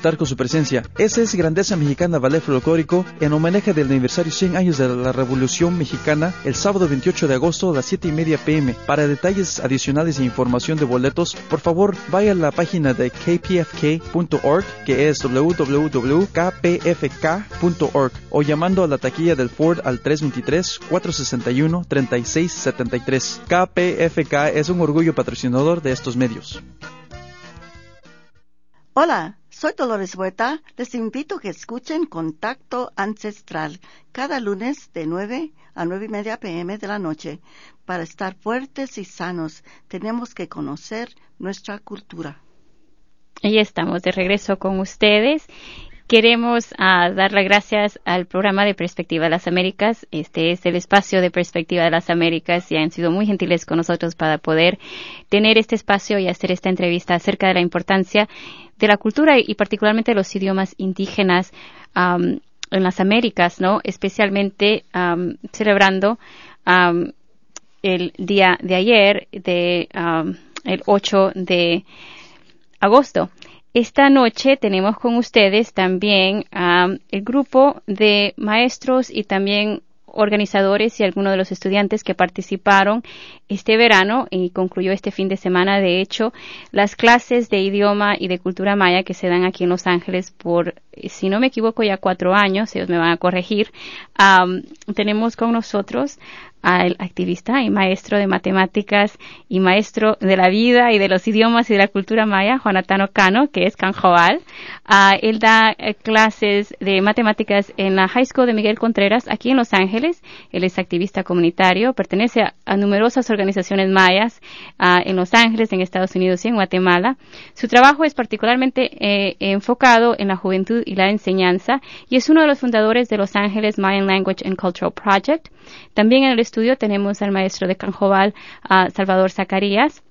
contar con su presencia. Esa es Grandeza Mexicana Ballet Folclórico en homenaje del aniversario 100 años de la Revolución Mexicana el sábado 28 de agosto a las 7 y media pm. Para detalles adicionales e información de boletos, por favor vaya a la página de kpfk.org que es www.kpfk.org o llamando a la taquilla del Ford al 323-461-3673. KPFK es un orgullo patrocinador de estos medios. Hola. Soy Dolores Huerta. Les invito a que escuchen Contacto Ancestral cada lunes de 9 a 9 y media pm de la noche. Para estar fuertes y sanos, tenemos que conocer nuestra cultura. Y estamos de regreso con ustedes. Queremos uh, dar las gracias al programa de Perspectiva de las Américas. Este es el espacio de Perspectiva de las Américas y han sido muy gentiles con nosotros para poder tener este espacio y hacer esta entrevista acerca de la importancia de la cultura y, particularmente los idiomas indígenas en las Américas, ¿no? Especialmente celebrando el día de ayer, de el 8 de agosto. Esta noche tenemos con ustedes también el grupo de maestros y también organizadores y algunos de los estudiantes que participaron este verano y concluyó este fin de semana, de hecho, las clases de idioma y de cultura maya que se dan aquí en Los Ángeles por, si no me equivoco, ya cuatro años, ellos me van a corregir. tenemos con nosotros al activista y maestro de matemáticas y maestro de la vida y de los idiomas y de la cultura maya, Juanatano Cano, que es Canjoal. Uh, él da eh, clases de matemáticas en la High School de Miguel Contreras, aquí en Los Ángeles. Él es activista comunitario, pertenece a, numerosas organizaciones mayas uh, en Los Ángeles, en Estados Unidos y en Guatemala. Su trabajo es particularmente eh, enfocado en la juventud y la enseñanza y es uno de los fundadores de Los Ángeles Mayan Language and Cultural Project. También el estudio tenemos al maestro de Canjobal, Salvador Zacarías.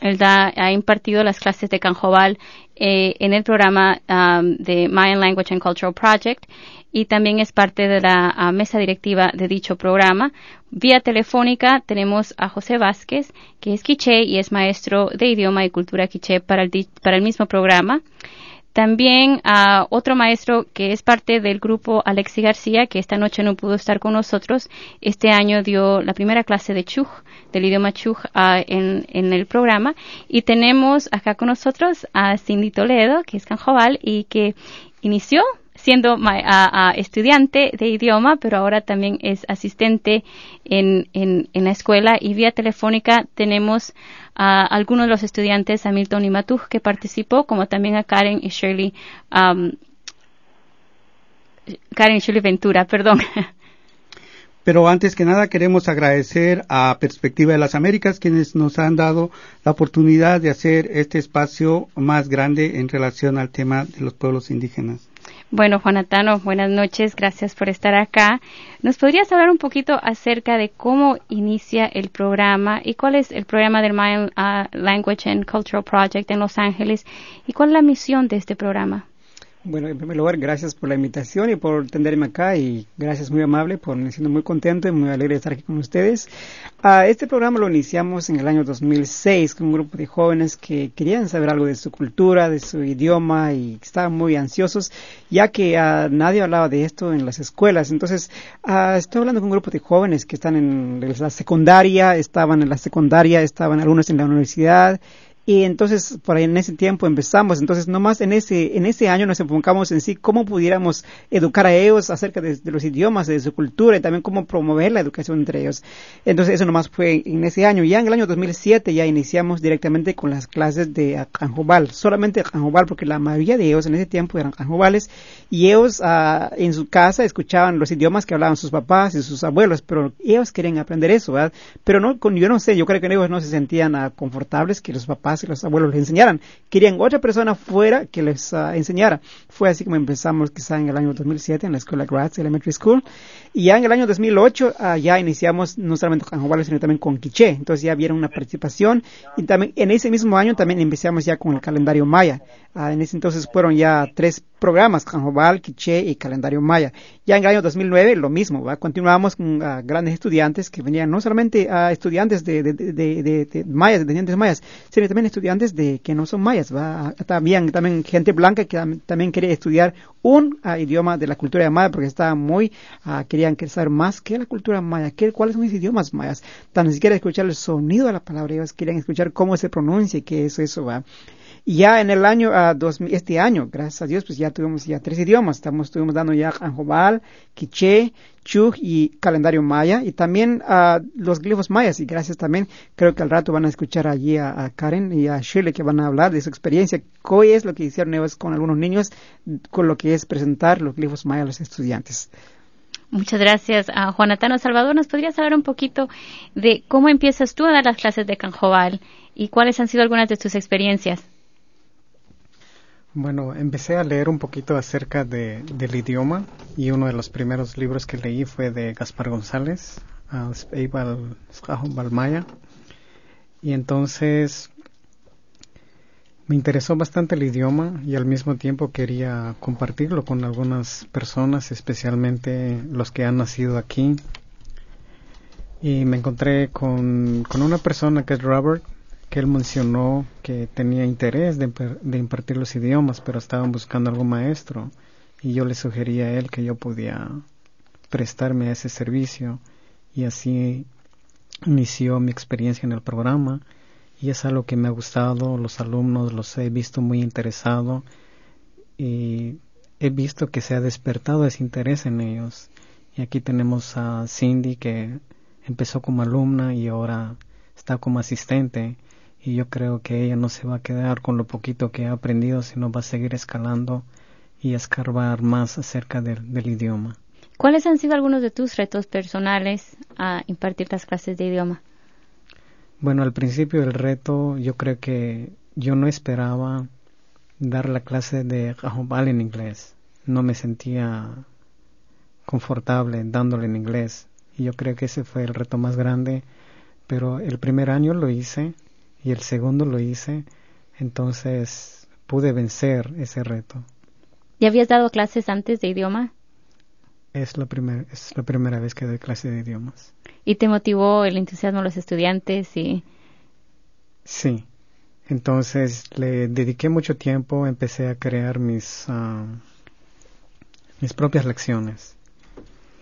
Él ha impartido las clases de Canjobal eh, en el programa de Mayan Language and Cultural Project y también es parte de la uh, mesa directiva de dicho programa. Vía telefónica tenemos a José Vázquez, que es quiché y es maestro de idioma y cultura quiché para el, para el mismo programa. También a otro maestro que es parte del grupo Alexi García, que esta noche no pudo estar con nosotros. Este año dio la primera clase de Chuj, del idioma Chuj, en, en, el programa. Y tenemos acá con nosotros a Cindy Toledo, que es canjobal y que inició siendo estudiante de idioma, pero ahora también es asistente en, en, la escuela y vía telefónica tenemos a algunos de los estudiantes, a Milton y Matuj, que participó, como también a Karen y Shirley, um, Karen Shirley Ventura, perdón. Pero antes que nada queremos agradecer a Perspectiva de las Américas quienes nos han dado la oportunidad de hacer este espacio más grande en relación al tema de los pueblos indígenas. Bueno, Juanatano, buenas noches, gracias por estar acá. ¿Nos podrías hablar un poquito acerca de cómo inicia el programa y cuál es el programa del Mayan uh, Language and Cultural Project en Los Ángeles y cuál es la misión de este programa? Bueno, en primer lugar, gracias por la invitación y por tenerme acá y gracias muy amable por me siento muy contento y muy alegre de estar aquí con ustedes. Uh, este programa lo iniciamos en el año 2006 con un grupo de jóvenes que querían saber algo de su cultura, de su idioma y estaban muy ansiosos ya que uh, nadie hablaba de esto en las escuelas. Entonces, uh, estoy hablando con un grupo de jóvenes que están en la secundaria, estaban en la secundaria, estaban algunos en la universidad y entonces, por ahí en ese tiempo empezamos. Entonces, nomás en ese, en ese año nos enfocamos en sí cómo pudiéramos educar a ellos acerca de, los idiomas, de su cultura y también cómo promover la educación entre ellos. Entonces, eso nomás fue en ese año. Ya en el año 2007 ya iniciamos directamente con las clases de Canjobal. Solamente Canjobal porque la mayoría de ellos en ese tiempo eran Canjobales y ellos uh, en su casa escuchaban los idiomas que hablaban sus papás y sus abuelos, pero ellos querían aprender eso, ¿verdad? Pero no, yo no sé, yo creo que ellos no se sentían uh, confortables que los papás y los abuelos les enseñaran. Querían otra persona fuera que les uh, enseñara. Fue así como empezamos quizá en el año 2007 en la escuela Gratz Elementary School. Y ya en el año 2008 uh, ya iniciamos no solamente con abuelos sino también con Quiché. Entonces ya vieron una participación. Y también en ese mismo año también empezamos ya con el calendario maya. Uh, en ese entonces fueron ya tres programas, Canjobal, Quiché y Calendario Maya. Ya en el año 2009 lo mismo, continuamos con uh, grandes estudiantes que venían no solamente a estudiantes de, de, de, de, mayas, de descendientes mayas, sino también estudiantes de que no son mayas, ¿va? también, también gente blanca que también quería estudiar un uh, idioma de la cultura maya porque estaban muy, querían saber más que la cultura maya, que, cuáles son los idiomas mayas, tan siquiera escuchar el sonido de la palabra, ellos querían escuchar cómo se pronuncia y qué es eso, ¿va? Ya en el año, uh, este año, gracias a Dios, pues ya tuvimos ya tres idiomas. Estamos, estuvimos dando ya Anjobal, Quiché, Chug y calendario maya y también uh, los glifos mayas. Y gracias también, creo que al rato van a escuchar allí a, Karen y a Shirley que van a hablar de su experiencia. ¿Qué es lo que hicieron ellos con algunos niños, con lo que es presentar los glifos mayas a los estudiantes? Muchas gracias a Juanatano Salvador. ¿Nos podrías hablar un poquito de cómo empiezas tú a dar las clases de Canjobal y cuáles han sido algunas de tus experiencias? Bueno, empecé a leer un poquito acerca de, del idioma y uno de los primeros libros que leí fue de Gaspar González, Balmaya. Y entonces me interesó bastante el idioma y al mismo tiempo quería compartirlo con algunas personas, especialmente los que han nacido aquí. Y me encontré con, con una persona que es Robert, que él mencionó que tenía interés de, impartir los idiomas, pero estaban buscando algún maestro. Y yo le sugerí a él que yo podía prestarme a ese servicio. Y así inició mi experiencia en el programa. Y es algo que me ha gustado, los alumnos los he visto muy interesados y he visto que se ha despertado ese interés en ellos. Y aquí tenemos a Cindy que empezó como alumna y ahora está como asistente y yo creo que ella no se va a quedar con lo poquito que ha aprendido, sino va a seguir escalando y escarbar más acerca del, del idioma. ¿Cuáles han sido algunos de tus retos personales a impartir las clases de idioma? Bueno, al principio del reto yo creo que yo no esperaba dar la clase de Jahobal en inglés. No me sentía confortable dándole en inglés. Y yo creo que ese fue el reto más grande. Pero el primer año lo hice y el segundo lo hice, entonces pude vencer ese reto. ¿Ya habías dado clases antes de idioma? Es la, primer, es la primera vez que doy clase de idiomas. ¿Y te motivó el entusiasmo de los estudiantes? y Sí. Entonces le dediqué mucho tiempo, empecé a crear mis, ah, mis propias lecciones.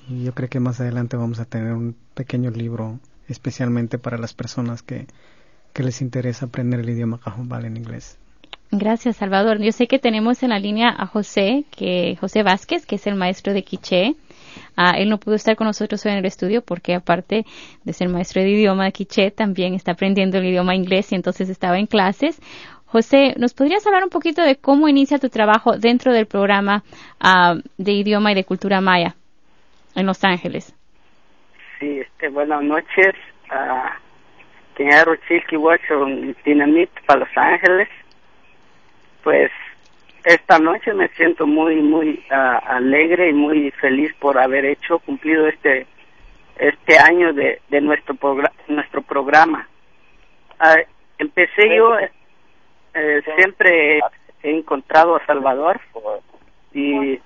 Y yo creo que más adelante vamos a tener un pequeño libro especialmente para las personas que que les interesa aprender el idioma cajumbal en inglés. Gracias, Salvador. Yo sé que tenemos en la línea a José, que José Vázquez, que es el maestro de Quiché. Ah, él no pudo estar con nosotros hoy en el estudio porque aparte de ser maestro de idioma de Quiché, también está aprendiendo el idioma inglés y entonces estaba en clases. José, ¿nos podrías hablar un poquito de cómo inicia tu trabajo dentro del programa ah, de idioma y de cultura maya en Los Ángeles? Sí, este, buenas noches. Uh, tenía Rochilki un Dinamite para Los Ángeles. Pues esta noche me siento muy, muy uh, alegre y muy feliz por haber hecho, cumplido este este año de, de nuestro, nuestro programa. Uh, empecé yo, eh, siempre he encontrado a Salvador y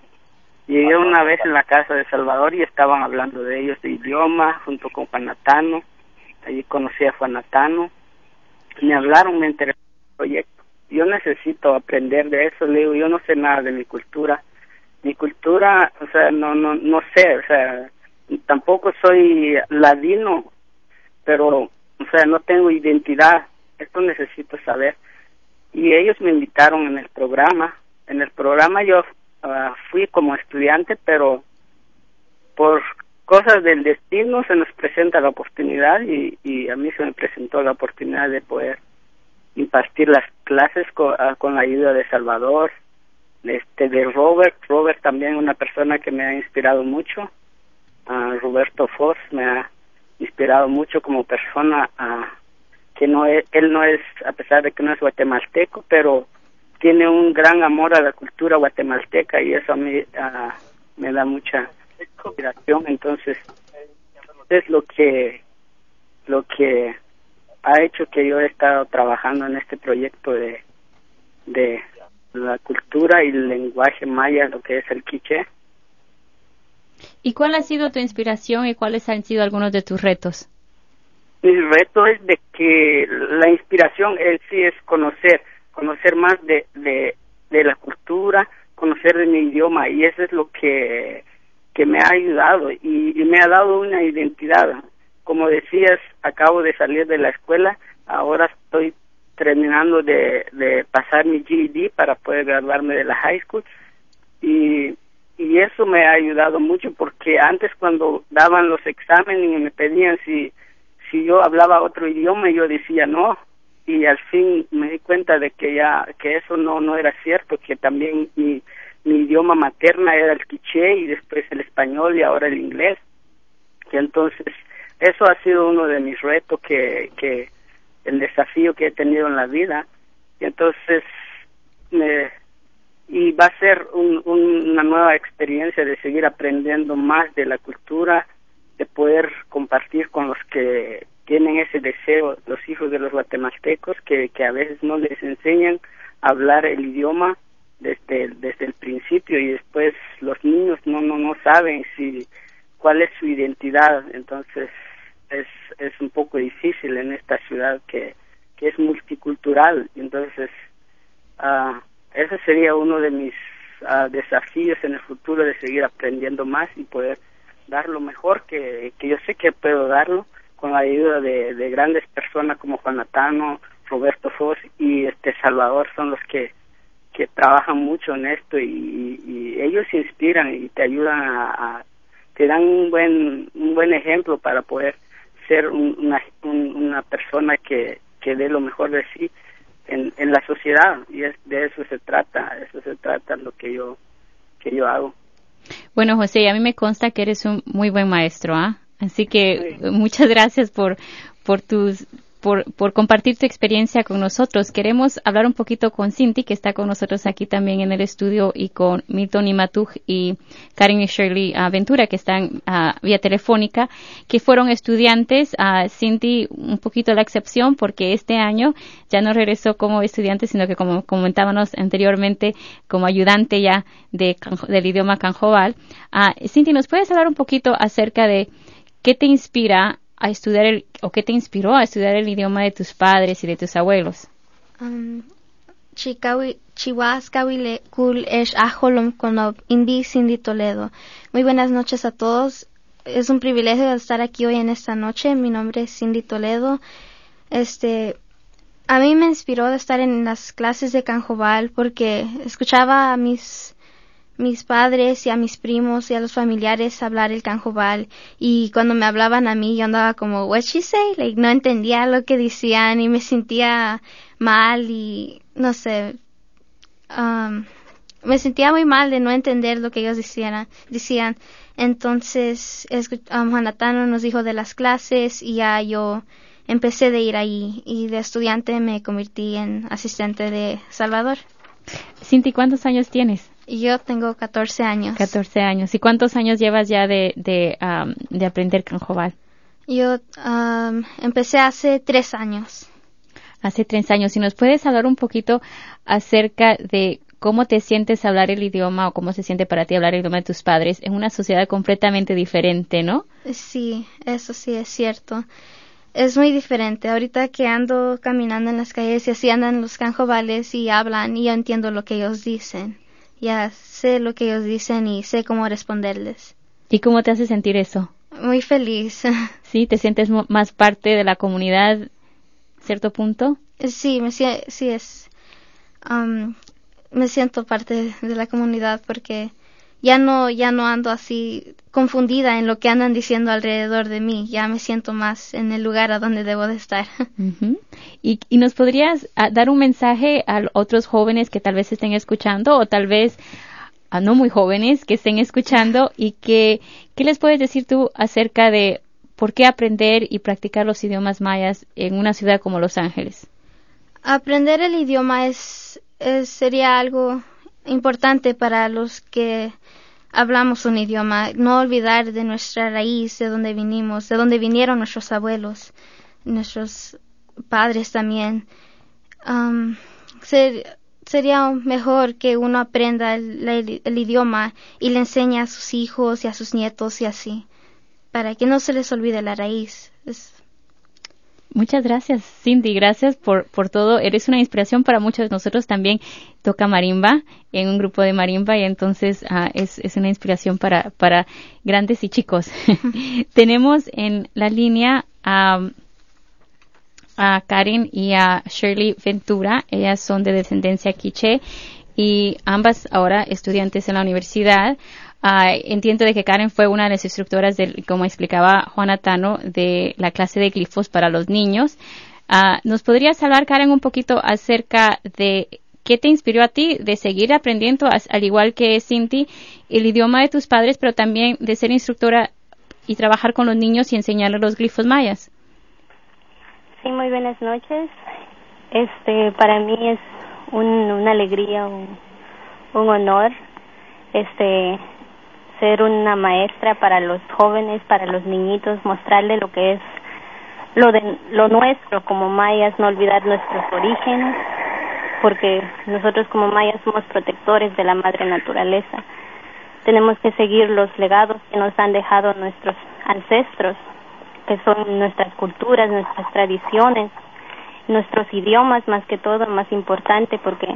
llegué una vez en la casa de Salvador y estaban hablando de ellos de idioma junto con Panatano allí conocí a Juan Natano, me hablaron, me interesó el proyecto. Yo necesito aprender de eso, le digo, yo no sé nada de mi cultura. Mi cultura, o sea, no, no, no sé, o sea, tampoco soy ladino, pero, o sea, no tengo identidad. Esto necesito saber. Y ellos me invitaron en el programa. En el programa yo uh, fui como estudiante, pero por cosas del destino se nos presenta la oportunidad y, y a mí se me presentó la oportunidad de poder impartir las clases con, ah, con la ayuda de Salvador, este de Robert, Robert también una persona que me ha inspirado mucho, uh, Roberto Foss me ha inspirado mucho como persona uh, que no es, él no es a pesar de que no es guatemalteco, pero tiene un gran amor a la cultura guatemalteca y eso a mí me da mucha inspiración entonces es lo que lo que ha hecho que yo he estado trabajando en este proyecto de de la cultura y el lenguaje maya, lo que es el quiché. ¿Y cuál ha sido tu inspiración y cuáles han sido algunos de tus retos? Mi reto es de que la inspiración en sí es conocer, conocer más de, de, de la cultura, conocer de mi idioma y eso es lo que, que me ha ayudado y, me ha dado una identidad. Como decías, acabo de salir de la escuela, ahora estoy terminando de, de pasar mi GED para poder graduarme de la high school y, y eso me ha ayudado mucho porque antes cuando daban los exámenes y me pedían si si yo hablaba otro idioma yo decía no y al fin me di cuenta de que ya que eso no no era cierto que también mi mi idioma materna era el quiché y después el español y ahora el inglés. Y entonces eso ha sido uno de mis retos que que el desafío que he tenido en la vida. Y entonces me y va a ser un, una nueva experiencia de seguir aprendiendo más de la cultura de poder compartir con los que tienen ese deseo los hijos de los guatemaltecos que, que a veces no les enseñan a hablar el idioma desde desde el principio y después los niños no no no saben si cuál es su identidad entonces es, es un poco difícil en esta ciudad que, que es multicultural. Entonces, uh, ese sería uno de mis uh, desafíos en el futuro de seguir aprendiendo más y poder dar lo mejor que, que yo sé que puedo darlo con la ayuda de, de grandes personas como Juan Natano, Roberto Foss y este Salvador son los que que trabajan mucho en esto y, y ellos inspiran y te ayudan a, a, te dan un buen un buen ejemplo para poder ser una, una persona que, que dé lo mejor de sí en, en la sociedad y es, de eso se trata, de eso se trata lo que yo, que yo hago. Bueno, José, a mí me consta que eres un muy buen maestro, ¿ah? Así que sí. muchas gracias por, por tus por, compartir tu experiencia con nosotros. Queremos hablar un poquito con Cinti, que está con nosotros aquí también en el estudio, y con Milton y Matuj y Karen y Shirley Ventura, que están uh, vía telefónica, que fueron estudiantes. Uh, Cinti, un poquito la excepción, porque este año ya no regresó como estudiante, sino que como comentábamos anteriormente, como ayudante ya de, del idioma canjobal. Uh, Cinti, ¿nos puedes hablar un poquito acerca de qué te inspira a estudiar el, o qué te inspiró a estudiar el idioma de tus padres y de tus abuelos? Muy buenas noches a todos. Es un privilegio estar aquí hoy en esta noche. Mi nombre es Cindy Toledo. Este, a mí me inspiró de estar en las clases de Canjobal porque escuchaba a mis mis padres y a mis primos y a los familiares hablar el canjobal. Y cuando me hablaban a mí yo andaba como what she say like no entendía lo que decían y me sentía mal y no sé um, me sentía muy mal de no entender lo que ellos decían decían. Entonces um, Juan Natano nos dijo de las clases y ya yo empecé de ir ahí y de estudiante me convertí en asistente de Salvador. Cinti, ¿cuántos años tienes? Yo tengo 14 años. 14 años. ¿Y cuántos años llevas ya de, de, um, de aprender canjobal? Yo um, empecé hace tres años. Hace tres años. ¿Y nos puedes hablar un poquito acerca de cómo te sientes hablar el idioma o cómo se siente para ti hablar el idioma de tus padres en una sociedad completamente diferente, ¿no? Sí, eso sí es cierto. Es muy diferente. Ahorita que ando caminando en las calles y así andan los canjobales y hablan y yo entiendo lo que ellos dicen ya sé lo que ellos dicen y sé cómo responderles. ¿Y cómo te hace sentir eso? Muy feliz. ¿Sí? ¿Te sientes más parte de la comunidad, cierto punto? Sí, me, sí es. Um, me siento parte de la comunidad porque ya no, ya no ando así confundida en lo que andan diciendo alrededor de mí, ya me siento más en el lugar a donde debo de estar. Uh -huh. ¿Y, ¿Y, nos podrías ah, dar un mensaje a otros jóvenes que tal vez estén escuchando o tal vez a no muy jóvenes que estén escuchando y que, ¿qué les puedes decir tú acerca de por qué aprender y practicar los idiomas mayas en una ciudad como Los Ángeles? Aprender el idioma es, es sería algo importante para los que hablamos un idioma, no olvidar de nuestra raíz, de donde vinimos, de donde vinieron nuestros abuelos, nuestros padres también. Um, ser, sería mejor que uno aprenda el, el, idioma y le enseñe a sus hijos y a sus nietos y así, para que no se les olvide la raíz. Muchas gracias, Cindy. Gracias por, por todo. Eres una inspiración para muchos de nosotros. También toca marimba en un grupo de marimba y entonces ah, es, es, una inspiración para, para grandes y chicos. Tenemos en la línea a, a Karen y a Shirley Ventura. Ellas son de descendencia quiche y ambas ahora estudiantes en la universidad. Ah, entiendo de que Karen fue una de las instructoras, de, como explicaba Juana Tano, de la clase de glifos para los niños. Uh, ¿Nos podrías hablar, Karen, un poquito acerca de qué te inspiró a ti de seguir aprendiendo, al igual que Cinti, el idioma de tus padres, pero también de ser instructora y trabajar con los niños y enseñarles los glifos mayas? Sí, muy buenas noches. Este, para mí es un, una alegría, un, un honor, este, ser una maestra para los jóvenes, para los niñitos, mostrarle lo que es lo de lo nuestro como mayas, no olvidar nuestros orígenes, porque nosotros como mayas somos protectores de la madre naturaleza. Tenemos que seguir los legados que nos han dejado nuestros ancestros, que son nuestras culturas, nuestras tradiciones, nuestros idiomas más que todo, más importante, porque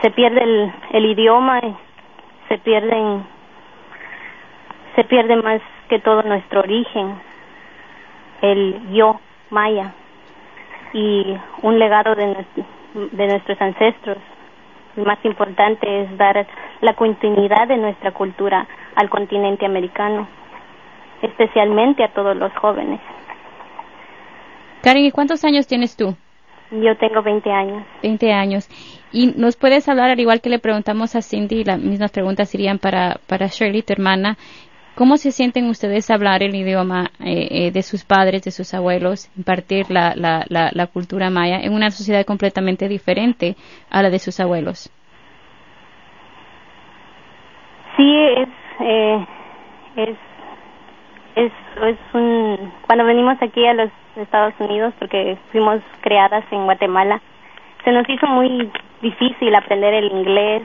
se pierde el, el idioma, se pierden se pierde más que todo nuestro origen, el yo maya y un legado de, de nuestros ancestros. Lo más importante es dar la continuidad de nuestra cultura al continente americano, especialmente a todos los jóvenes. Karen, ¿y cuántos años tienes tú? Yo tengo 20 años. 20 años. ¿Y nos puedes hablar, al igual que le preguntamos a Cindy, las mismas preguntas irían para, para Shirley, tu hermana, ¿Cómo se sienten ustedes hablar el idioma eh, eh, de sus padres, de sus abuelos, impartir la, la, la, cultura maya en una sociedad completamente diferente a la de sus abuelos? Sí, es, eh, es, es, es un, cuando venimos aquí a los Estados Unidos, porque fuimos creadas en Guatemala, se nos hizo muy difícil aprender el inglés,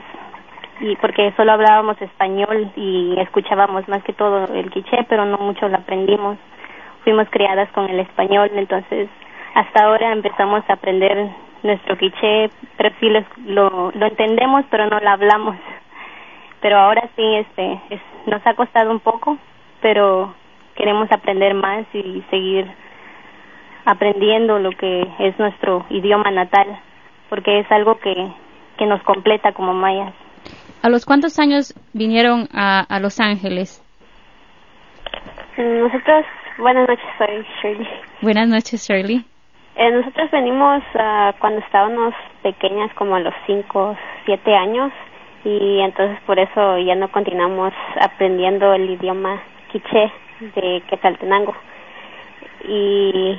y porque solo hablábamos español y escuchábamos más que todo el quiché, pero no mucho lo aprendimos. Fuimos criadas con el español, entonces hasta ahora empezamos a aprender nuestro quiché, pero sí lo, lo entendemos, pero no lo hablamos. Pero ahora sí, este, es, nos ha costado un poco, pero queremos aprender más y seguir aprendiendo lo que es nuestro idioma natal, porque es algo que, que nos completa como mayas. ¿A los cuántos años vinieron a, a Los Ángeles? Nosotros, buenas noches, soy Shirley. Buenas noches, Shirley. Eh, nosotros venimos uh, cuando estábamos pequeñas, como a los 5, 7 años, y entonces por eso ya no continuamos aprendiendo el idioma quiché de Quetzaltenango. Y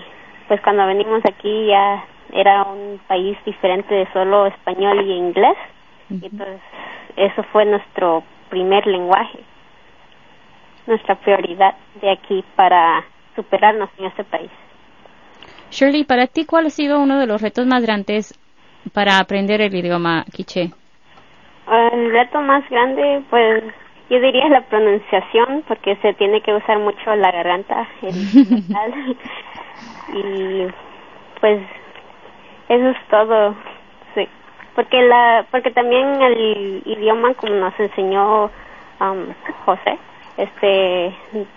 pues cuando venimos aquí ya era un país diferente de solo español y inglés, y entonces eso fue nuestro primer lenguaje, nuestra prioridad de aquí para superarnos en este país. Shirley, para ti, ¿cuál ha sido uno de los retos más grandes para aprender el idioma quiché? El reto más grande, pues yo diría la pronunciación, porque se tiene que usar mucho la garganta, el y pues eso es todo porque la porque también el idioma como nos enseñó um, José este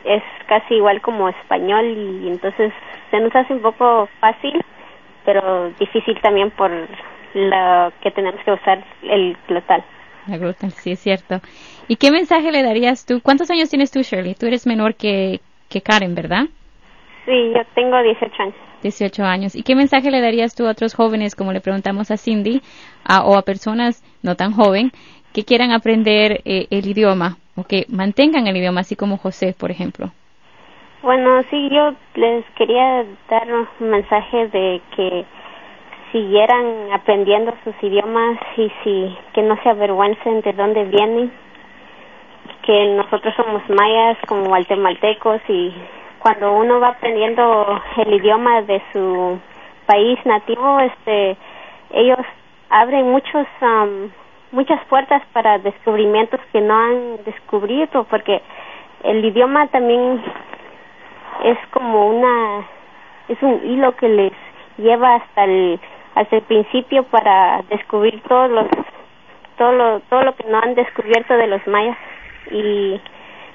es casi igual como español y entonces se nos hace un poco fácil pero difícil también por lo que tenemos que usar el glotal. La glotal sí es cierto. Y qué mensaje le darías tú cuántos años tienes tú Shirley tú eres menor que que Karen verdad sí yo tengo 18 años 18 años. ¿Y qué mensaje le darías tú a otros jóvenes, como le preguntamos a Cindy, o a personas no tan joven, que quieran aprender eh, el idioma o que mantengan el idioma, así como José, por ejemplo? Bueno, sí, yo les quería dar un mensaje de que siguieran aprendiendo sus idiomas y si que no se avergüencen de dónde vienen, que nosotros somos mayas como guatemaltecos y cuando uno va aprendiendo el idioma de su país nativo, este, ellos abren muchos muchas puertas para descubrimientos que no han descubierto porque el idioma también es como una es un hilo que les lleva hasta el hasta el principio para descubrir todos los todo lo todo lo que no han descubierto de los mayas. Y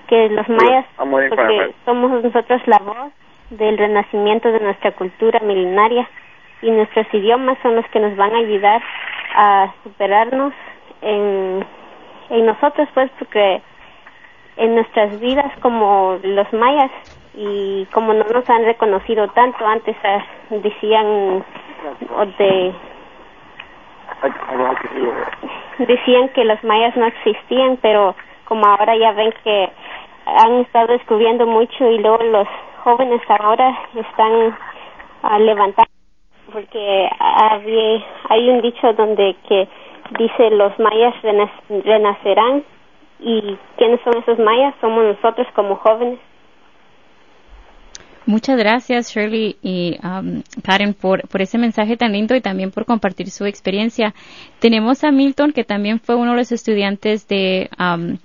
que los mayas porque somos nosotros la voz del renacimiento de nuestra cultura milenaria y nuestros idiomas son los que nos van a ayudar a superarnos en, en nosotros pues porque en nuestras vidas como los mayas y como no nos han reconocido tanto antes ah, decían de decían que los mayas no existían pero como ahora ya ven que han estado descubriendo mucho y luego los jóvenes ahora están uh, levantando porque había, hay un dicho donde que dice los mayas renacerán y quiénes son esos mayas somos nosotros como jóvenes Muchas gracias, Shirley y um, Karen, por, por ese mensaje tan lindo y también por compartir su experiencia. Tenemos a Milton, que también fue uno de los estudiantes de, um,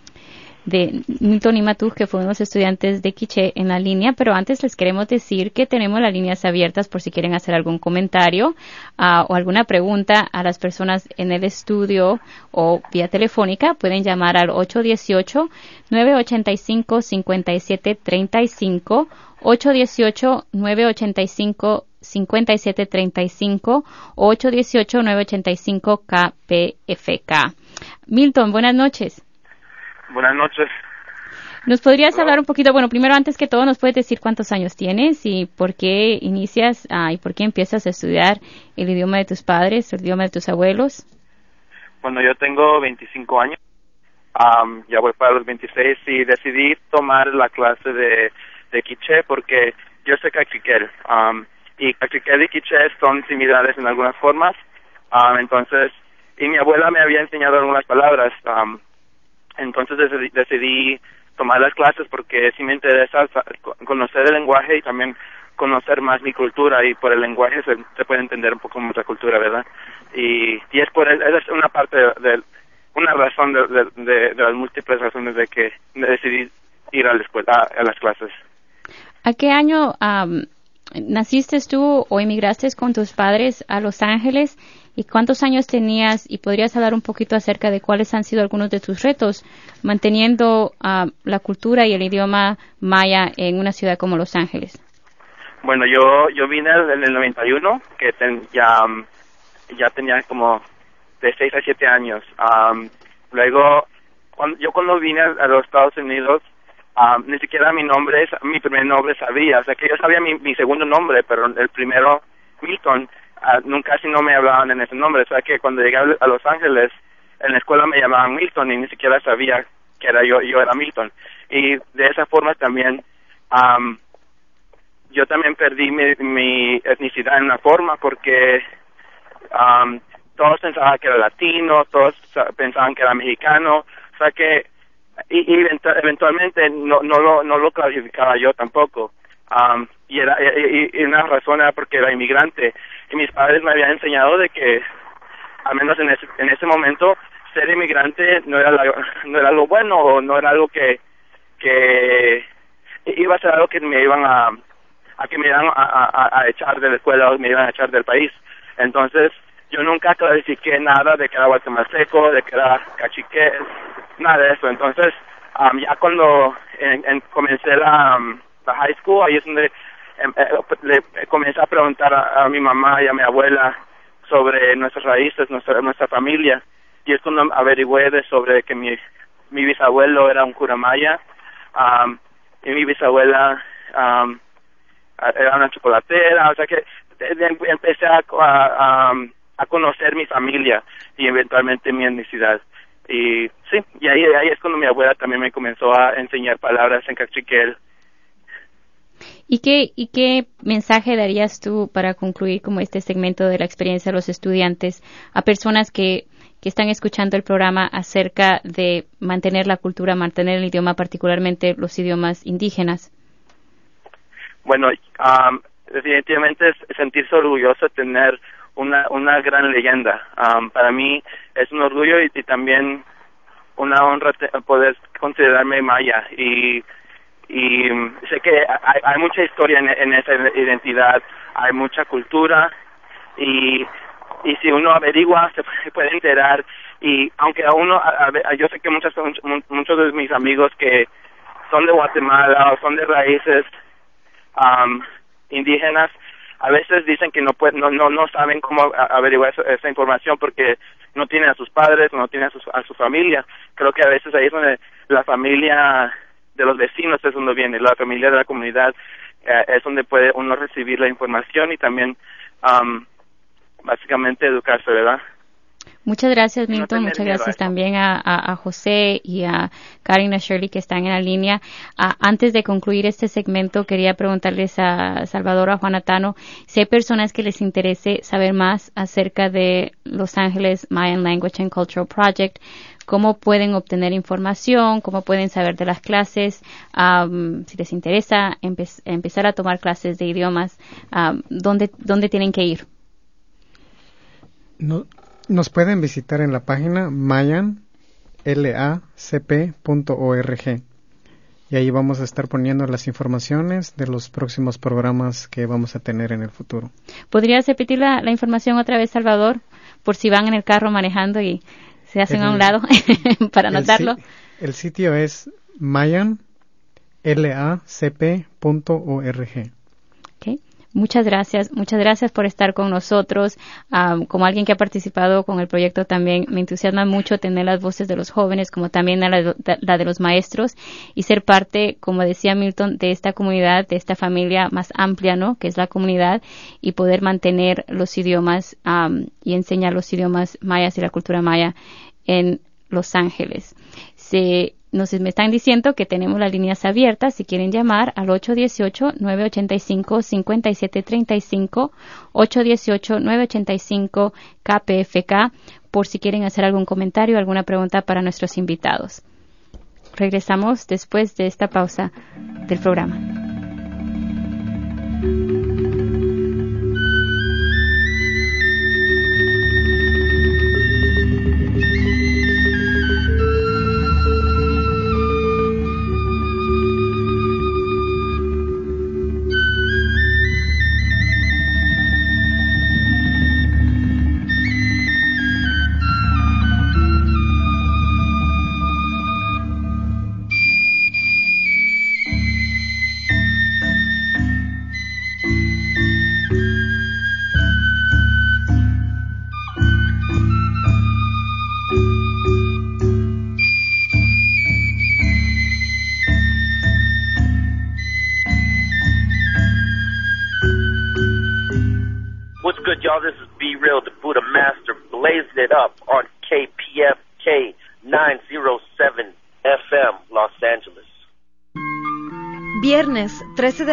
de Milton y Matú, que fue uno de los estudiantes de Quiche en la línea, pero antes les queremos decir que tenemos las líneas abiertas por si quieren hacer algún comentario uh, o alguna pregunta a las personas en el estudio o vía telefónica. Pueden llamar al 818-985-5735 818-985-5735 o 818-985-KPFK. Milton, buenas noches. Buenas noches. ¿Nos podrías hablar un poquito, bueno, primero antes que todo, nos puedes decir cuántos años tienes y por qué inicias ah, y por qué empiezas a estudiar el idioma de tus padres, el idioma de tus abuelos? Bueno, yo tengo 25 años, ya voy para los 26 y decidí tomar la clase de de quiché porque yo sé cachiquel. Um, y cachiquel y quiché son similares en algunas formas. Um, entonces y mi abuela me había enseñado algunas palabras. Um, entonces decidí, tomar las clases porque sí me interesa conocer el lenguaje y también conocer más mi cultura y por el lenguaje se, puede entender un poco la cultura, ¿verdad? Y, y es por es una parte de, una razón de, de, las múltiples razones de que decidí ir a la escuela, a las clases. ¿A qué año naciste tú o emigraste con tus padres a Los Ángeles? ¿Y cuántos años tenías? Y podrías hablar un poquito acerca de cuáles han sido algunos de tus retos manteniendo la cultura y el idioma maya en una ciudad como Los Ángeles. Bueno, yo yo vine en el 91, que ya, ya tenía como de 6 a 7 años. luego, cuando, yo cuando vine a los Estados Unidos, Ah, ni siquiera mi nombre, mi primer nombre sabía, o sea que yo sabía mi, mi segundo nombre, pero el primero, Milton, uh, nunca si no me hablaban en ese nombre, o sea que cuando llegué a Los Ángeles, en la escuela me llamaban Milton y ni siquiera sabía que era yo, yo era Milton. Y de esa forma también, um, yo también perdí mi, mi etnicidad en una forma porque um, todos pensaban que era latino, todos pensaban que era mexicano, o sea que y, eventualmente no, no, lo, no lo clasificaba yo tampoco. Um, y, era, y, una razón era porque era inmigrante. Y mis padres me habían enseñado de que, al menos en ese, en ese momento, ser inmigrante no era, no era algo bueno o no era algo que, que iba a ser algo que me iban a, a que me iban a, a, echar de la escuela o me iban a echar del país. Entonces, yo nunca clasifiqué nada de que era guatemalteco, de que era cachique, nada de eso. Entonces, um, ya cuando en, comencé la, la, high school, ahí es donde le comencé a preguntar a, mi mamá y a mi abuela sobre nuestras raíces, nuestra, nuestra familia. Y es cuando averigüé de sobre que mi, mi bisabuelo era un curamaya um, y mi bisabuela era una chocolatera, o sea que empecé a, a, a conocer mi familia y eventualmente mi etnicidad. Y sí, y ahí, ahí es cuando mi abuela también me comenzó a enseñar palabras en cachiquel. ¿Y qué, ¿Y qué mensaje darías tú para concluir como este segmento de la experiencia de los estudiantes a personas que, que están escuchando el programa acerca de mantener la cultura, mantener el idioma, particularmente los idiomas indígenas? Bueno, definitivamente es sentirse orgulloso de tener una, una gran leyenda. Um, para mí es un orgullo y, también una honra poder considerarme maya y y sé que hay, hay mucha historia en, esa identidad, hay mucha cultura y y si uno averigua se puede enterar y aunque a uno yo sé que muchos muchos de mis amigos que son de Guatemala o son de raíces um, indígenas a veces dicen que no pueden, no, no, no saben cómo averiguar esa información porque no tienen a sus padres, no tienen a, sus, a su familia. Creo que a veces ahí es donde la familia de los vecinos es donde viene, la familia de la comunidad eh, es donde puede uno recibir la información y también um, básicamente educarse, ¿verdad? Muchas gracias, Milton. Muchas gracias también a, José y a Karina Shirley que están en la línea. antes de concluir este segmento, quería preguntarles a Salvador a Juanatano si hay personas que les interese saber más acerca de Los Ángeles Mayan Language and Cultural Project, cómo pueden obtener información, cómo pueden saber de las clases, si les interesa empezar a tomar clases de idiomas, ¿dónde, ¿dónde tienen que ir? No, nos pueden visitar en la página mayanlacp.org y ahí vamos a estar poniendo las informaciones de los próximos programas que vamos a tener en el futuro. ¿Podrías repetir la, información otra vez, Salvador? Por si van en el carro manejando y se hacen a un lado para anotarlo. El, sitio es mayanlacp.org. Muchas gracias, muchas gracias por estar con nosotros. como alguien que ha participado con el proyecto también me entusiasma mucho tener las voces de los jóvenes, como también la, de los maestros y ser parte, como decía Milton, de esta comunidad, de esta familia más amplia, ¿no? Que es la comunidad y poder mantener los idiomas y enseñar los idiomas mayas y la cultura maya en Los Ángeles. Se nos me están diciendo que tenemos las líneas abiertas si quieren llamar al 818-985-5735, 818-985-KPFK, por si quieren hacer algún comentario alguna pregunta para nuestros invitados. Regresamos después de esta pausa del programa.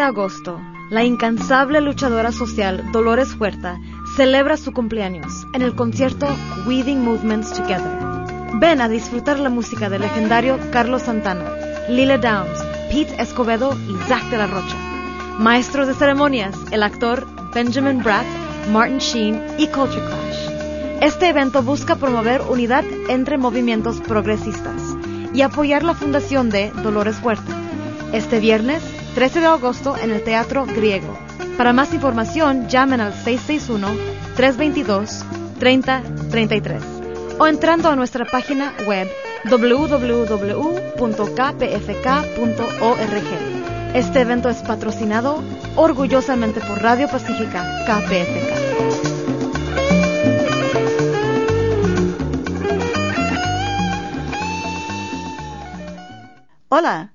Agosto, la incansable luchadora social Dolores Huerta celebra su cumpleaños en el concierto Weaving Movements Together. Ven a disfrutar la música del legendario Carlos Santana, Lila Downs, Pete Escobedo y Zach de la Rocha. Maestros de ceremonias, el actor Benjamin Bratt, Martin Sheen y Culture Clash. Este evento busca promover unidad entre movimientos progresistas y apoyar la fundación de Dolores Huerta este viernes 13 de agosto en el Teatro Griego. Para más información llamen al 661-322-3033 o entrando a nuestra página web www.kpfk.org. Este evento es patrocinado orgullosamente por Radio Pacífica KPFK. Hola.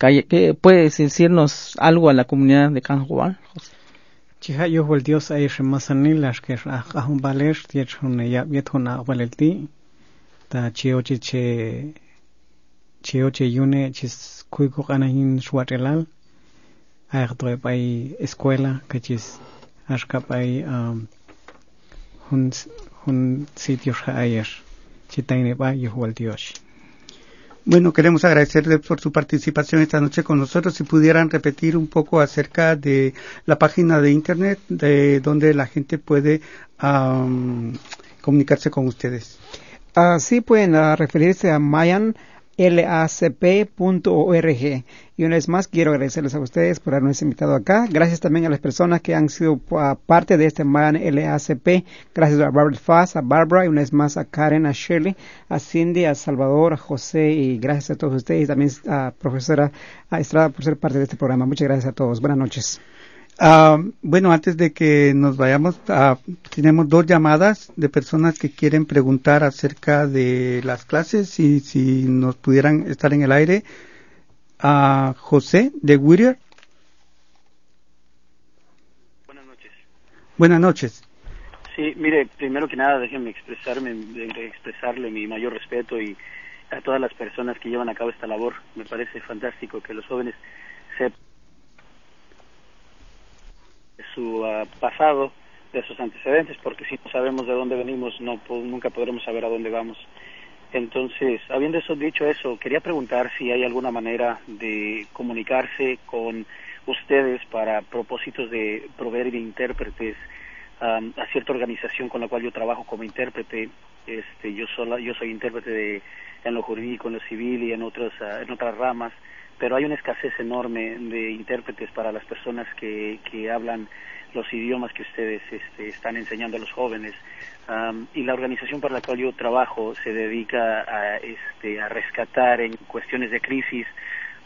y Cindy. ¿Puedes decirnos algo a la comunidad de Canjual? Chiha yo el Dios ay remasanil las que ahun baler tiet hun ya viet hun a walelti ta chioche che chioche yune chis kuiko kana hin shuatelal ayakto pay escuela kachis ashka pay um, hun hun sitio ayer chitaine pa yuhual dios Bueno, queremos agradecerle por su participación esta noche con nosotros. Si pudieran repetir un poco acerca de la página de internet de donde la gente puede um, comunicarse con ustedes. Así pueden uh, referirse a Mayan lacp.org. Y una vez más quiero agradecerles a ustedes por habernos invitado acá. Gracias también a las personas que han sido parte de este MAN LACP. Gracias a Robert Fass, a Barbara y una vez más a Karen, a Shirley, a Cindy, a Salvador, a José y gracias a todos ustedes y también a profesora Estrada por ser parte de este programa. Muchas gracias a todos. Buenas noches. Uh, bueno, antes de que nos vayamos, uh, tenemos dos llamadas de personas que quieren preguntar acerca de las clases y si nos pudieran estar en el aire. A uh, José de Whittier. Buenas noches. Buenas noches. Sí, mire, primero que nada déjenme expresarme, expresarle mi mayor respeto y a todas las personas que llevan a cabo esta labor. Me parece fantástico que los jóvenes sepan su uh, pasado, de sus antecedentes, porque si no sabemos de dónde venimos, no nunca podremos saber a dónde vamos. Entonces, habiendo eso, dicho eso, quería preguntar si hay alguna manera de comunicarse con ustedes para propósitos de proveer de intérpretes a cierta organización con la cual yo trabajo como intérprete. Este, yo, sola, yo soy intérprete de, en lo jurídico, en lo civil y en, otras uh, en otras ramas pero hay una escasez enorme de intérpretes para las personas que, que hablan los idiomas que ustedes este, están enseñando a los jóvenes. Um, y la organización para la cual yo trabajo se dedica a, este, a rescatar en cuestiones de crisis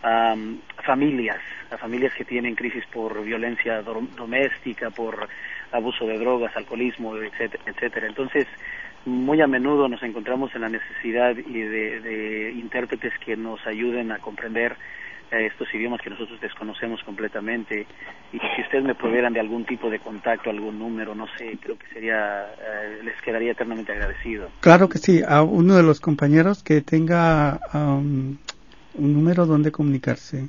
um, familias, a familias que tienen crisis por violencia do doméstica, por abuso de drogas, alcoholismo, etcétera, etcétera. Entonces, muy a menudo nos encontramos en la necesidad de, de intérpretes que nos ayuden a comprender estos idiomas que nosotros desconocemos completamente y si ustedes me provieran de algún tipo de contacto, algún número, no sé, creo que sería, eh, les quedaría eternamente agradecido. Claro que sí, a uno de los compañeros que tenga um, un número donde comunicarse.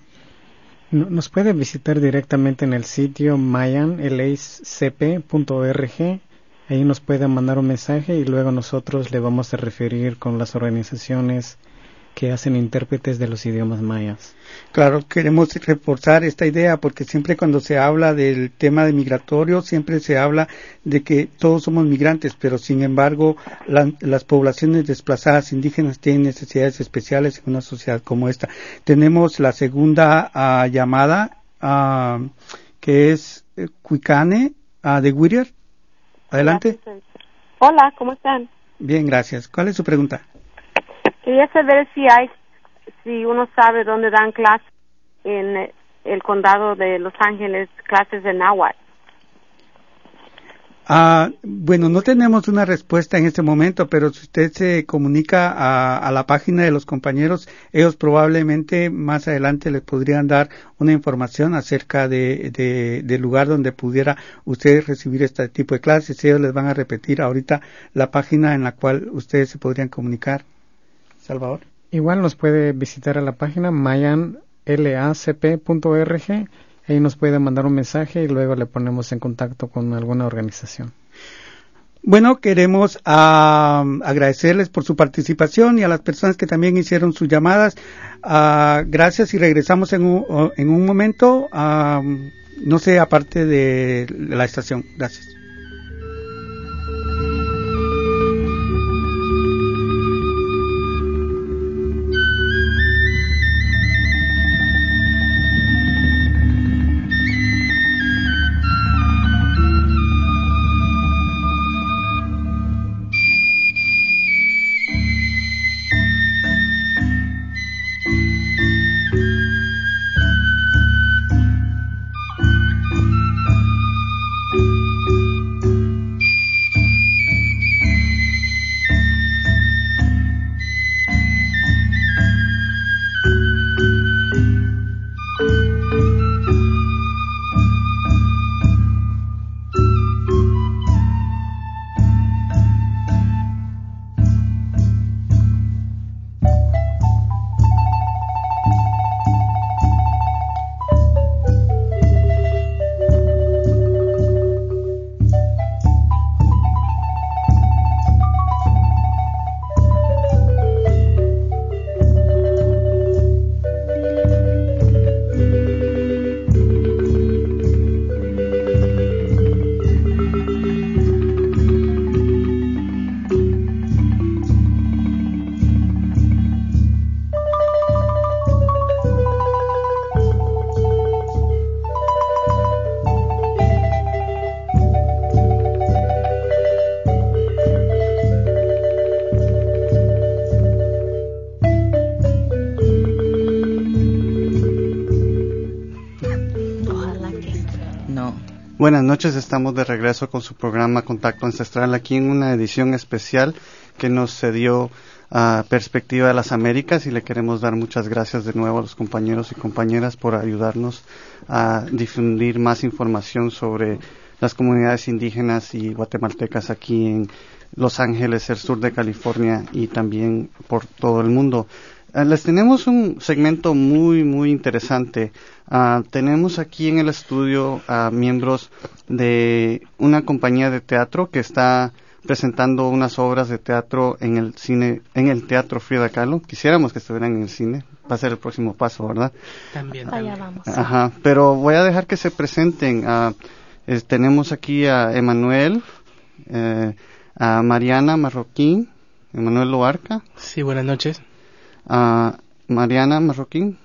Nos puede visitar directamente en el sitio mayanlacp.org Ahí nos puede mandar un mensaje y luego nosotros le vamos a referir con las organizaciones que hacen intérpretes de los idiomas mayas. Claro, queremos reforzar esta idea porque siempre cuando se habla del tema de migratorio, siempre se habla de que todos somos migrantes, pero sin embargo la, las poblaciones desplazadas indígenas tienen necesidades especiales en una sociedad como esta. Tenemos la segunda uh, llamada uh, que es uh, Cuicane de Whittier. Adelante. Hola, ¿cómo están? Bien, gracias. ¿Cuál es su pregunta? Quería saber si hay, si uno sabe dónde dan clases en el condado de Los Ángeles, clases de náhuatl. Ah, bueno, no tenemos una respuesta en este momento, pero si usted se comunica a, a, la página de los compañeros, ellos probablemente más adelante les podrían dar una información acerca de, de, del lugar donde pudiera usted recibir este tipo de clases. Ellos les van a repetir ahorita la página en la cual ustedes se podrían comunicar. Salvador. Igual nos puede visitar a la página mayanlacp.org ahí nos puede mandar un mensaje y luego le ponemos en contacto con alguna organización. Bueno, queremos uh, agradecerles por su participación y a las personas que también hicieron sus llamadas. Uh, gracias y regresamos en un, en un momento, uh, no sé, aparte de la estación. Gracias. Noches, estamos de regreso con su programa Contacto Ancestral aquí en una edición especial que nos cedió a Perspectiva de las Américas y le queremos dar muchas gracias de nuevo a los compañeros y compañeras por ayudarnos a difundir más información sobre las comunidades indígenas y guatemaltecas aquí en Los Ángeles, el sur de California y también por todo el mundo. Uh, les tenemos un segmento muy, muy interesante. Uh, tenemos aquí en el estudio a miembros de una compañía de teatro que está presentando unas obras de teatro en el cine, en el Teatro Frida Kahlo. Quisiéramos que estuvieran en el cine. Va a ser el próximo paso, ¿verdad? También. Allá vamos. Ajá. Pero voy a dejar que se presenten. Uh, tenemos aquí a Emanuel, eh, a Mariana Marroquín, Emanuel Loarca. Sí, buenas noches a Mariana Marroquín.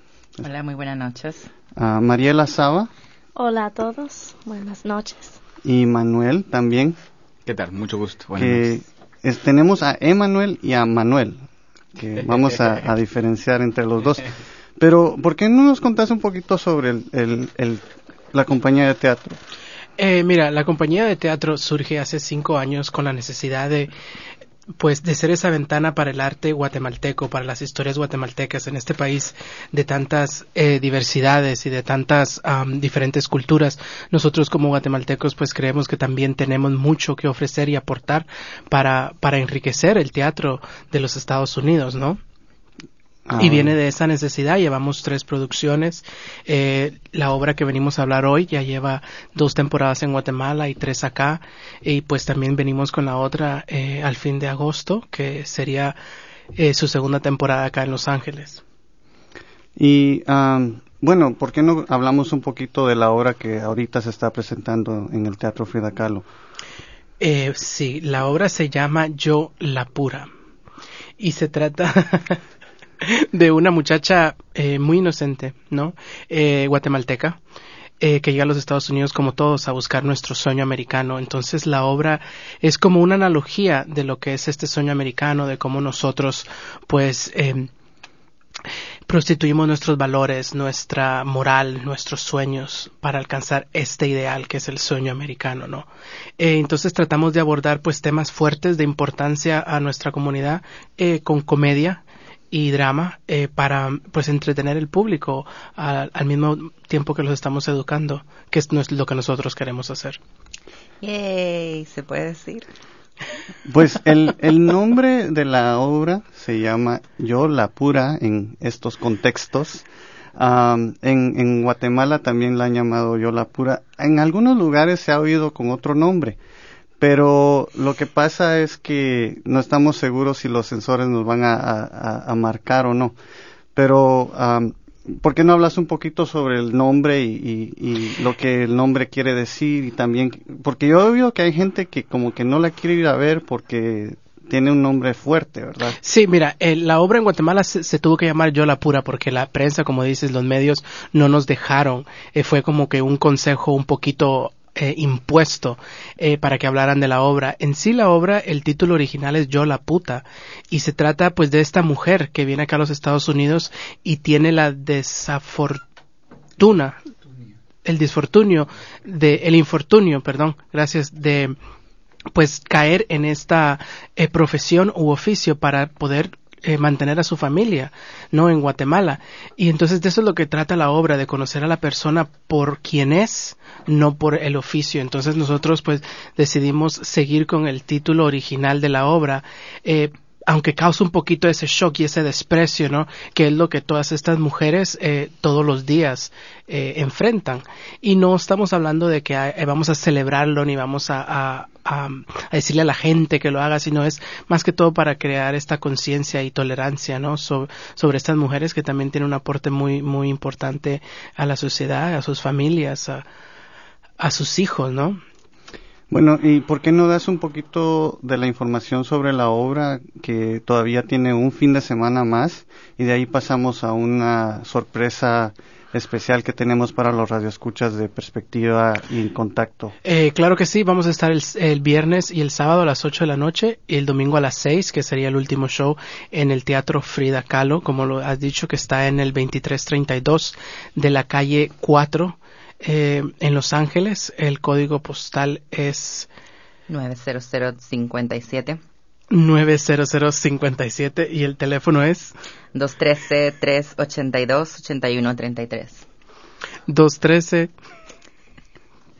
Hola, muy buenas noches. A Mariela Saba. Hola a todos, buenas noches. Y Manuel también. ¿Qué tal? Mucho gusto. que tenemos a Emanuel y a Manuel, que vamos a, diferenciar entre los dos. Pero, ¿por qué no nos contás un poquito sobre el, el, la compañía de teatro? Eh, mira, la compañía de teatro surge hace cinco años con la necesidad de pues de ser esa ventana para el arte guatemalteco, para las historias guatemaltecas en este país de tantas eh, diversidades y de tantas diferentes culturas. Nosotros como guatemaltecos pues creemos que también tenemos mucho que ofrecer y aportar para, para enriquecer el teatro de los Estados Unidos, ¿no? Ah, y viene de esa necesidad. Llevamos tres producciones. Eh, la obra que venimos a hablar hoy ya lleva dos temporadas en Guatemala y tres acá. Y pues también venimos con la otra eh, al fin de agosto, que sería eh, su segunda temporada acá en Los Ángeles. Y bueno, ¿por qué no hablamos un poquito de la obra que ahorita se está presentando en el Teatro Frida Kahlo? sí, la obra se llama Yo la Pura. Y se trata de una muchacha eh, muy inocente, ¿no? Eh, guatemalteca. Eh, que llega a los Estados Unidos como todos a buscar nuestro sueño americano. Entonces la obra es como una analogía de lo que es este sueño americano, de cómo nosotros pues em, prostituimos nuestros valores, nuestra moral, nuestros sueños para alcanzar este ideal que es el sueño americano, ¿no? entonces tratamos de abordar pues temas fuertes de importancia a nuestra comunidad con comedia, y drama eh, para pues entretener el público al, mismo tiempo que los estamos educando, que es, no es lo que nosotros queremos hacer. Yay, se puede decir. Pues el, el nombre de la obra se llama Yo la Pura en estos contextos. en, en Guatemala también la han llamado Yo la Pura. En algunos lugares se ha oído con otro nombre pero lo que pasa es que no estamos seguros si los sensores nos van a, marcar o no. Pero, ¿por qué no hablas un poquito sobre el nombre y, lo que el nombre quiere decir? Y también, porque yo veo que hay gente que como que no la quiere ir a ver porque tiene un nombre fuerte, ¿verdad? Sí, mira, la obra en Guatemala se, tuvo que llamar Yo la Pura porque la prensa, como dices, los medios no nos dejaron. Eh, fue como que un consejo un poquito eh, impuesto eh, para que hablaran de la obra. En sí la obra, el título original es Yo la puta y se trata pues de esta mujer que viene acá a los Estados Unidos y tiene la desafortuna, el disfortunio, de, el infortunio, perdón, gracias, de pues caer en esta eh, profesión u oficio para poder eh, mantener a su familia, ¿no? En Guatemala. Y entonces de eso es lo que trata la obra, de conocer a la persona por quien es, no por el oficio. Entonces nosotros pues decidimos seguir con el título original de la obra, eh, aunque causa un poquito ese shock y ese desprecio, ¿no? Que es lo que todas estas mujeres eh, todos los días eh, enfrentan. Y no estamos hablando de que vamos a celebrarlo ni vamos a, decirle a la gente que lo haga, sino es más que todo para crear esta conciencia y tolerancia, ¿no? sobre estas mujeres que también tienen un aporte muy, muy importante a la sociedad, a sus familias, a, a sus hijos, ¿no? Bueno, ¿y por qué no das un poquito de la información sobre la obra que todavía tiene un fin de semana más y de ahí pasamos a una sorpresa especial que tenemos para los radioescuchas de perspectiva y contacto? Eh, claro que sí, vamos a estar el, viernes y el sábado a las 8 de la noche y el domingo a las 6, que sería el último show en el Teatro Frida Kahlo, como lo has dicho, que está en el 2332 de la calle 4 eh, en Los Ángeles. El código postal es 90057. 90057 y el teléfono es 213-382-8133. 213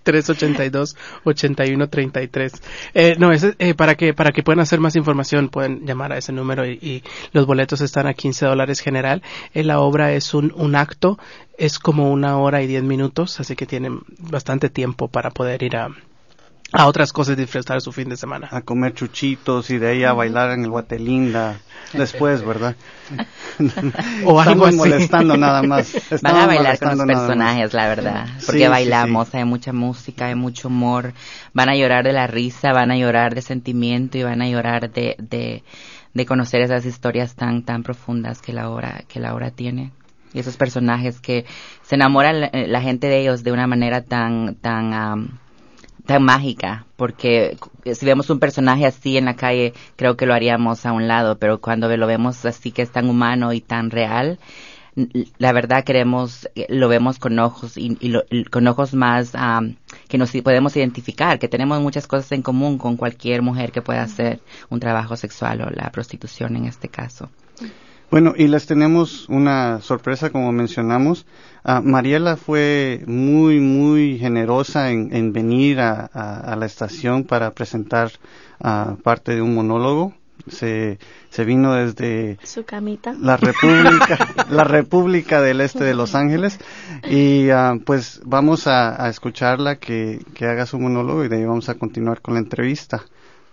382-8133. Eh, no, ese, eh, para que para que puedan hacer más información pueden llamar a ese número y, y los boletos están a 15 dólares general. Eh, la obra es un, un acto, es como una hora y diez minutos, así que tienen bastante tiempo para poder ir a, a otras cosas y disfrutar su fin de semana. A comer chuchitos y de ahí a bailar en el Guatelinda después, ¿verdad? o algo así. molestando nada más. Van a bailar con los personajes, la verdad. Porque Sí, sí, bailamos, hay mucha música, hay mucho humor. Van a llorar de la risa, van a llorar de sentimiento y van a llorar de, de, de conocer esas historias tan, tan profundas que la obra, que la obra tiene. Y esos personajes que se enamoran la, la gente de ellos de una manera tan, tan, am, tan mágica, porque si vemos un personaje así en la calle, creo que lo haríamos a un lado, pero cuando lo vemos así que es tan humano y tan real, la verdad queremos, lo vemos con ojos y, y lo- con ojos más am, que nos podemos identificar, que tenemos muchas cosas en común con cualquier mujer que pueda hacer un trabajo sexual o la prostitución en este caso. Bueno, y les tenemos una sorpresa, como mencionamos. Ah, Mariela fue muy, muy generosa en, en venir a, a- a la estación para presentar ah, parte de un monólogo. Se, se vino desde Su camita. la República, la República del Este de Los Ángeles. Y ah, pues vamos a, a escucharla que, que haga su monólogo y de ahí vamos a continuar con la entrevista.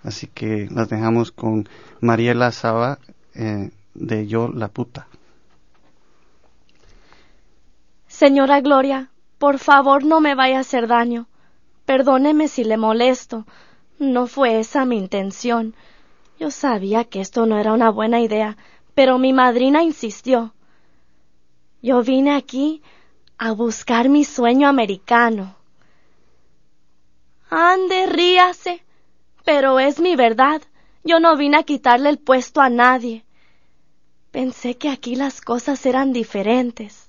Así que las dejamos con Mariela Saba eh, de Yo la puta. Señora Gloria, por favor no me vaya a hacer daño. Perdóneme si le molesto. No fue esa mi intención. Yo sabía que esto no era una buena idea, pero mi madrina insistió. Yo vine aquí a buscar mi sueño americano. Ande, ríase. Pero es mi verdad. Yo no vine a quitarle el puesto a nadie. Pensé que aquí las cosas eran diferentes.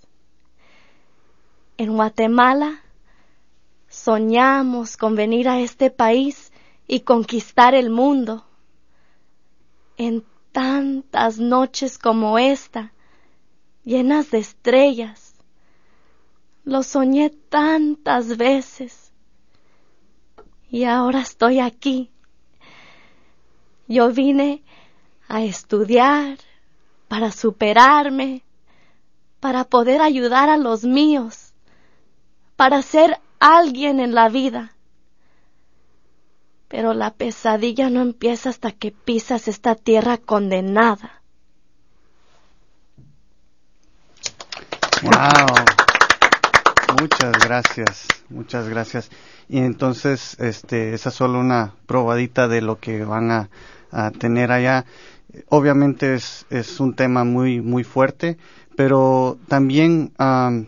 En Guatemala soñamos con venir a este país y conquistar el mundo. En tantas noches como esta, llenas de estrellas, lo soñé tantas veces. Y ahora estoy aquí. Yo vine a estudiar, para superarme, para poder ayudar a los míos, para ser alguien en la vida. Pero la pesadilla no empieza hasta que pisas esta tierra condenada. Wow. Muchas gracias, muchas gracias. Y entonces, este, esa es solo una probadita de lo que van a, a tener allá. Obviamente es, es un tema muy, muy fuerte, pero también am,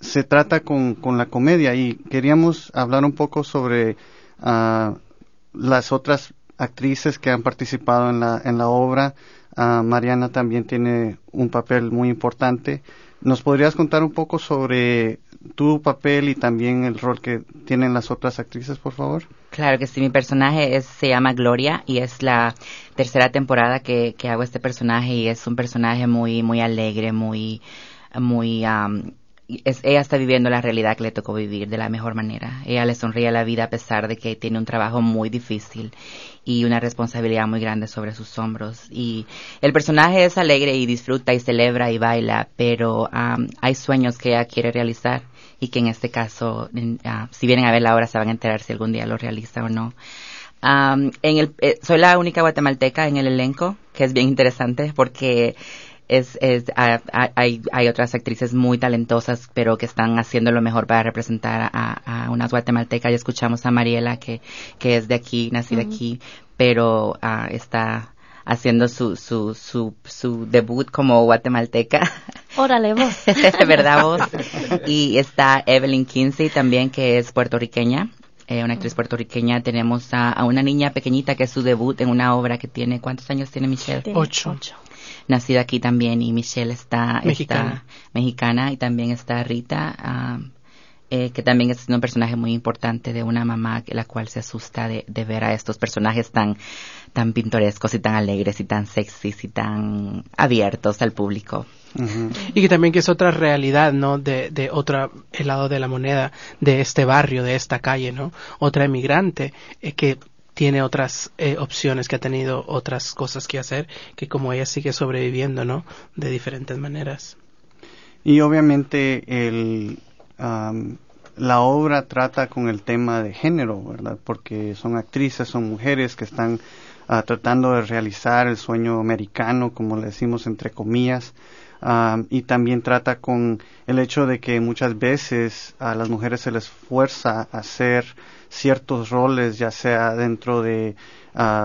se trata con, con la comedia y queríamos hablar un poco sobre ah, las otras actrices que han participado en la, en la obra. Ah, Mariana también tiene un papel muy importante. ¿Nos podrías contar un poco sobre tu papel y también el rol que tienen las otras actrices, por favor? Claro que sí, mi personaje es, se llama Gloria y es la tercera temporada que, hago este personaje y es un personaje muy, muy alegre, muy, muy, am, es, ella está viviendo la realidad que le tocó vivir de la mejor manera. Ella le sonríe a la vida a pesar de que tiene un trabajo muy difícil y una responsabilidad muy grande sobre sus hombros. Y el personaje es alegre y disfruta y celebra y baila, pero hay sueños que ella quiere realizar y que en este caso, ah, si vienen a ver la obra, se van a enterar si algún día lo realiza o no. Am, en el, eh, soy la única guatemalteca en el elenco, que es bien interesante porque es, es, ah, ah, hay, hay otras actrices muy talentosas, pero que están haciendo lo mejor para representar a, a unas guatemaltecas. Ya escuchamos a Mariela, que, que es de aquí, nacida aquí, pero ah, está haciendo su, su, su, su debut como guatemalteca. Órale vos. ¿verdad vos? Y está Evelyn Kinsey también, que es puertorriqueña, eh, una actriz puertorriqueña. Tenemos a, a una niña pequeñita que es su debut en una obra que tiene, ¿cuántos años tiene Michelle? Tiene Ocho. Nacida aquí también y Michelle está, Mexicana. está mexicana y también está Rita. ah, eh, que también es un personaje muy importante de una mamá la cual se asusta de, de ver a estos personajes tan, tan pintorescos y tan alegres y tan sexys y tan abiertos al público. Y que también que es otra realidad, ¿no? De, de otro lado de la moneda, de este barrio, de esta calle, ¿no? Otra emigrante eh, que tiene otras eh, opciones, que ha tenido otras cosas que hacer, que como ella sigue sobreviviendo, ¿no? De diferentes maneras. Y obviamente el, la obra trata con el tema de género, ¿verdad? Porque son actrices, son mujeres que están ah, tratando de realizar el sueño americano, como le decimos entre comillas, y también trata con el hecho de que muchas veces a las mujeres se les fuerza a hacer ciertos roles, ya sea dentro de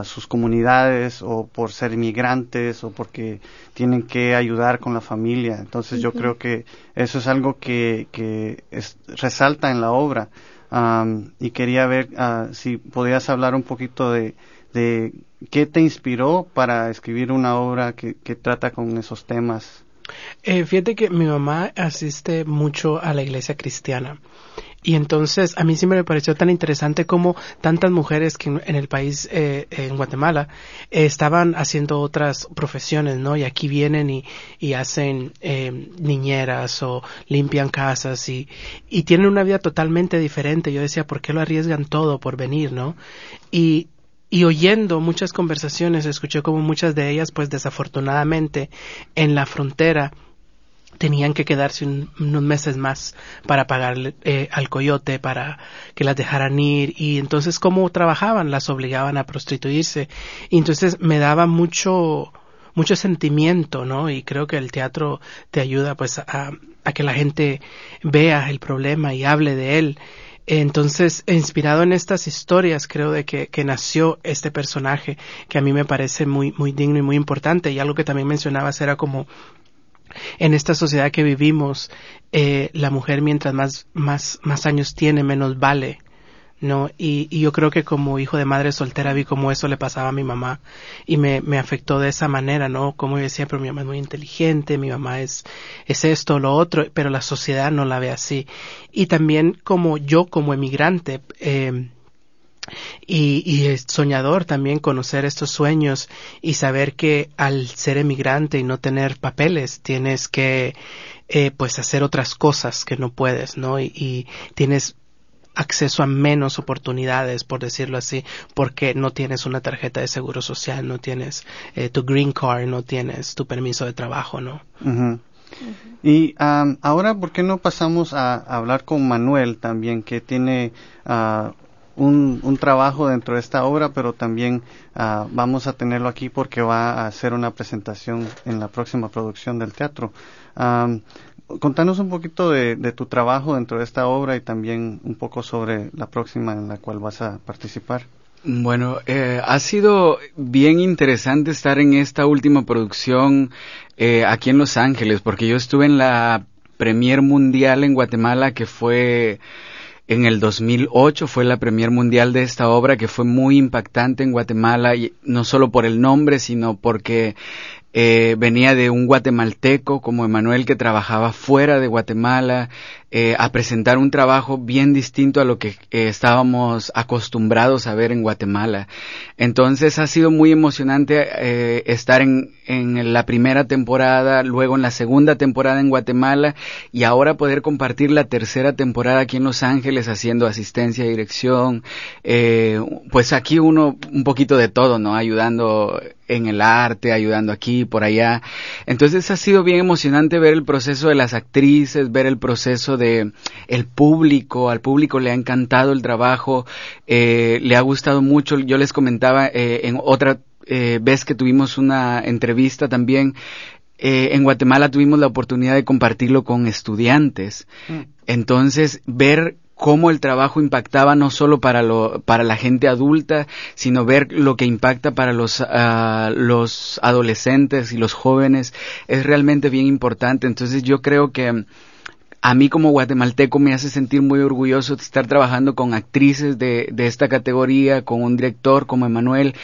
sus comunidades o por ser inmigrantes o porque tienen que ayudar con la familia. Entonces yo creo que eso es algo que, que resalta en la obra. y quería ver uh, si podías hablar un poquito de, de qué te inspiró para escribir una obra que, que trata con esos temas. Eh, fíjate que mi mamá asiste mucho a la iglesia cristiana. Y entonces a mí siempre me pareció tan interesante como tantas mujeres que en, el país, eh, en Guatemala, eh, estaban haciendo otras profesiones, ¿no? Y aquí vienen y, y hacen eh, niñeras o limpian casas y, y tienen una vida totalmente diferente. Yo decía, ¿por qué lo arriesgan todo por venir, ¿no? Y, y oyendo muchas conversaciones escuché como muchas de ellas pues desafortunadamente en la frontera tenían que quedarse unos meses más para pagarle eh, al coyote para que las dejaran ir. Y entonces cómo trabajaban las obligaban a prostituirse. Y entonces me daba mucho mucho sentimiento no y creo que el teatro te ayuda pues a, que la gente vea el problema y hable de él. Entonces, inspirado en estas historias, creo de que, que, nació este personaje que a mí me parece muy, muy digno y muy importante. Y algo que también mencionabas era como en esta sociedad que vivimos, eh, la mujer mientras más, más, más años tiene, menos vale. ¿no? Y, y, yo creo que como hijo de madre soltera vi cómo eso le pasaba a mi mamá y me, me afectó de esa manera, ¿no? Como yo decía, pero mi mamá es muy inteligente, mi mamá es, es esto, lo otro, pero la sociedad no la ve así. Y también como yo como emigrante, eh, y, y es soñador también conocer estos sueños y saber que al ser emigrante y no tener papeles tienes que eh, pues hacer otras cosas que no puedes, ¿no? Y, tienes acceso a menos oportunidades, por decirlo así, porque no tienes una tarjeta de seguro social, no tienes eh, tu green card, no tienes tu permiso de trabajo, ¿no? Y ahora, ¿por qué no pasamos a, hablar con Manuel también, que tiene uh, un, un, trabajo dentro de esta obra, pero también uh, vamos a tenerlo aquí porque va a hacer una presentación en la próxima producción del teatro. Um, contanos un poquito de, de, tu trabajo dentro de esta obra y también un poco sobre la próxima en la cual vas a participar. Bueno, eh, ha sido bien interesante estar en esta última producción eh, aquí en Los Ángeles, porque yo estuve en la Premier Mundial en Guatemala que fue en el 2008 fue la premier mundial de esta obra que fue muy impactante en Guatemala, y no solo por el nombre, sino porque eh, venía de un guatemalteco como Emanuel que trabajaba fuera de Guatemala, eh, a presentar un trabajo bien distinto a lo que eh, estábamos acostumbrados a ver en Guatemala. Entonces ha sido muy emocionante eh, estar en, en la primera temporada, luego en la segunda temporada en Guatemala y ahora poder compartir la tercera temporada aquí en Los Ángeles haciendo asistencia dirección. pues aquí uno un poquito de todo, ¿no? Ayudando en el arte, ayudando aquí, por allá. Entonces ha sido bien emocionante ver el proceso de las actrices, ver el proceso de el público, al público le ha encantado el trabajo, eh, le ha gustado mucho, yo les comentaba eh, en otra eh, vez que tuvimos una entrevista también, eh, en Guatemala tuvimos la oportunidad de compartirlo con estudiantes. Mm. Entonces, ver cómo el trabajo impactaba no solo para lo, para la gente adulta, sino ver lo que impacta para los, uh, los adolescentes y los jóvenes es realmente bien importante. Entonces yo creo que a mí como guatemalteco me hace sentir muy orgulloso de estar trabajando con actrices de, de esta categoría, con un director como Emanuel,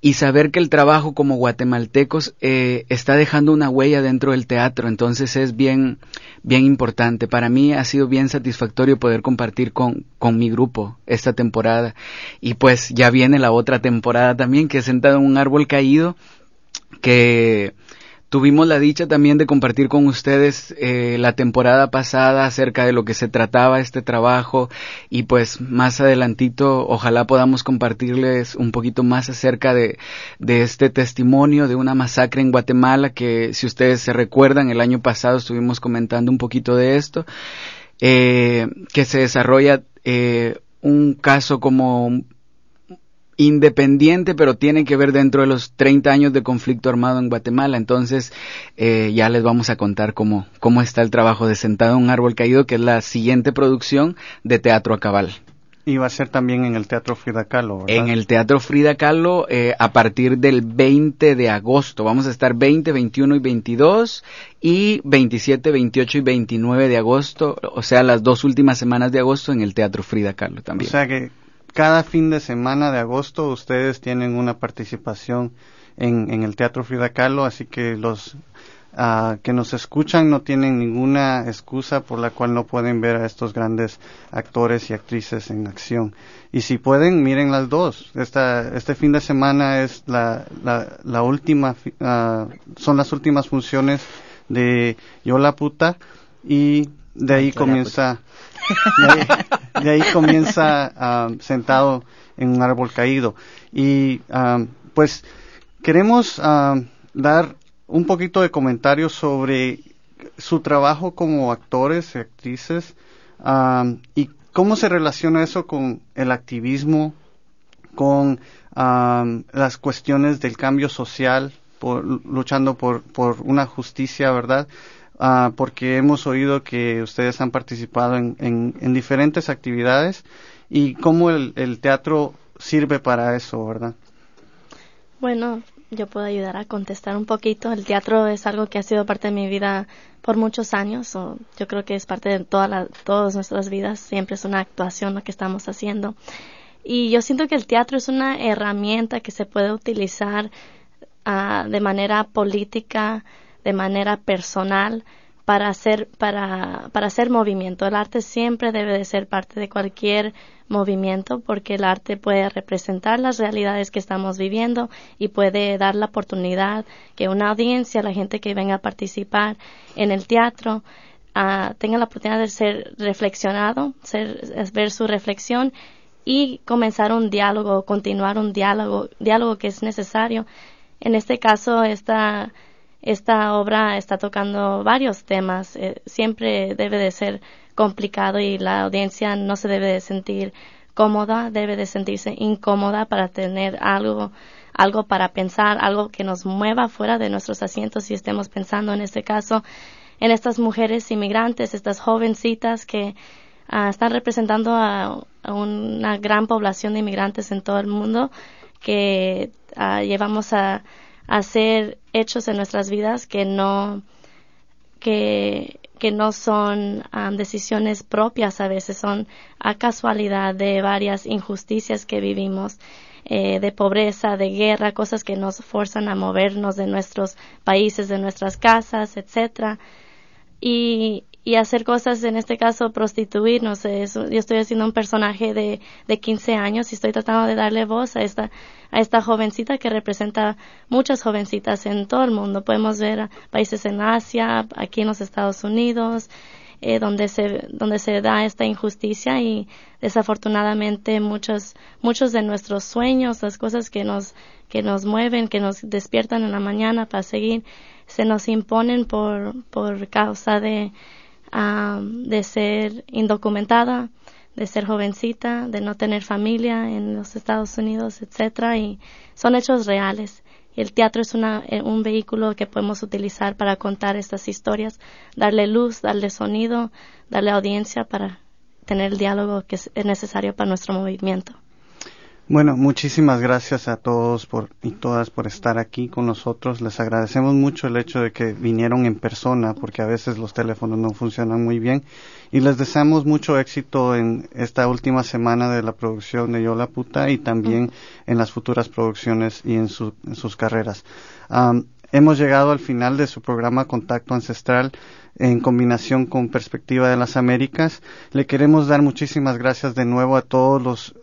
y saber que el trabajo como guatemaltecos eh, está dejando una huella dentro del teatro, entonces es bien, bien importante. Para mí ha sido bien satisfactorio poder compartir con, con mi grupo esta temporada, y pues ya viene la otra temporada también, que he sentado en un árbol caído, que Tuvimos la dicha también de compartir con ustedes eh, la temporada pasada acerca de lo que se trataba este trabajo y pues más adelantito ojalá podamos compartirles un poquito más acerca de, de este testimonio de una masacre en Guatemala que si ustedes se recuerdan el año pasado estuvimos comentando un poquito de esto eh, que se desarrolla eh, un caso como independiente, pero tiene que ver dentro de los 30 años de conflicto armado en Guatemala. Entonces, eh, ya les vamos a contar cómo, cómo está el trabajo de Sentado en un Árbol Caído, que es la siguiente producción de Teatro a Cabal. Y va a ser también en el Teatro Frida Kahlo, ¿verdad? En el Teatro Frida Kahlo eh, a partir del 20 de agosto. Vamos a estar 20, 21 y 22 y 27, 28 y 29 de agosto, o sea, las dos últimas semanas de agosto en el Teatro Frida Kahlo también. O sea que cada fin de semana de agosto ustedes tienen una participación en, en el Teatro Frida Kahlo, así que los uh, que nos escuchan no tienen ninguna excusa por la cual no pueden ver a estos grandes actores y actrices en acción. Y si pueden, miren las dos. Esta, este fin de semana es la, la, la última, uh, son las últimas funciones de Yo la puta y de ahí comienza de ahí, comienza ah, sentado en un árbol caído. Y ah, pues queremos ah, dar un poquito de comentarios sobre su trabajo como actores y actrices y cómo se relaciona eso con el activismo, con las cuestiones del cambio social, por, luchando por, por una justicia, ¿verdad? Ah, porque hemos oído que ustedes han participado en, en, diferentes actividades y cómo el, teatro sirve para eso, ¿verdad? Bueno, yo puedo ayudar a contestar un poquito. El teatro es algo que ha sido parte de mi vida por muchos años. O yo creo que es parte de toda la, todas nuestras vidas. Siempre es una actuación lo que estamos haciendo. Y yo siento que el teatro es una herramienta que se puede utilizar uh, de manera política, de manera personal para hacer, para, para hacer movimiento. El arte siempre debe de ser parte de cualquier movimiento porque el arte puede representar las realidades que estamos viviendo y puede dar la oportunidad que una audiencia, la gente que venga a participar en el teatro, uh, tenga la oportunidad de ser reflexionado, ser, ver su reflexión y comenzar un diálogo, continuar un diálogo, diálogo que es necesario. En este caso, esta esta obra está tocando varios temas. Eh, siempre debe de ser complicado y la audiencia no se debe de sentir cómoda, debe de sentirse incómoda para tener algo, algo para pensar, algo que nos mueva fuera de nuestros asientos y estemos pensando en este caso en estas mujeres inmigrantes, estas jovencitas que uh, están representando a, una gran población de inmigrantes en todo el mundo que uh, llevamos a hacer hechos en nuestras vidas que no que, que no son um, decisiones propias a veces son a casualidad de varias injusticias que vivimos eh, de pobreza de guerra cosas que nos forzan a movernos de nuestros países de nuestras casas etcétera. Y y hacer cosas, en este caso prostituirnos. Eso, yo estoy haciendo un personaje de, de 15 años y estoy tratando de darle voz a esta, a esta jovencita que representa muchas jovencitas en todo el mundo. Podemos ver países en Asia, aquí en los Estados Unidos, eh, donde se donde se da esta injusticia y desafortunadamente muchos muchos de nuestros sueños las cosas que nos que nos mueven que nos despiertan en la mañana para seguir se nos imponen por por causa de de ser indocumentada, de ser jovencita, de no tener familia en los Estados Unidos, etcétera, y son hechos reales. El teatro es una, eh, un vehículo que podemos utilizar para contar estas historias, darle luz, darle sonido, darle audiencia para tener el diálogo que es necesario para nuestro movimiento. Bueno, muchísimas gracias a todos por, y todas por estar aquí con nosotros. Les agradecemos mucho el hecho de que vinieron en persona, porque a veces los teléfonos no funcionan muy bien. Y les deseamos mucho éxito en esta última semana de la producción de Yo la Puta y también en las futuras producciones y en, sus carreras. hemos llegado al final de su programa Contacto Ancestral en combinación con Perspectiva de las Américas. Le queremos dar muchísimas gracias de nuevo a todos los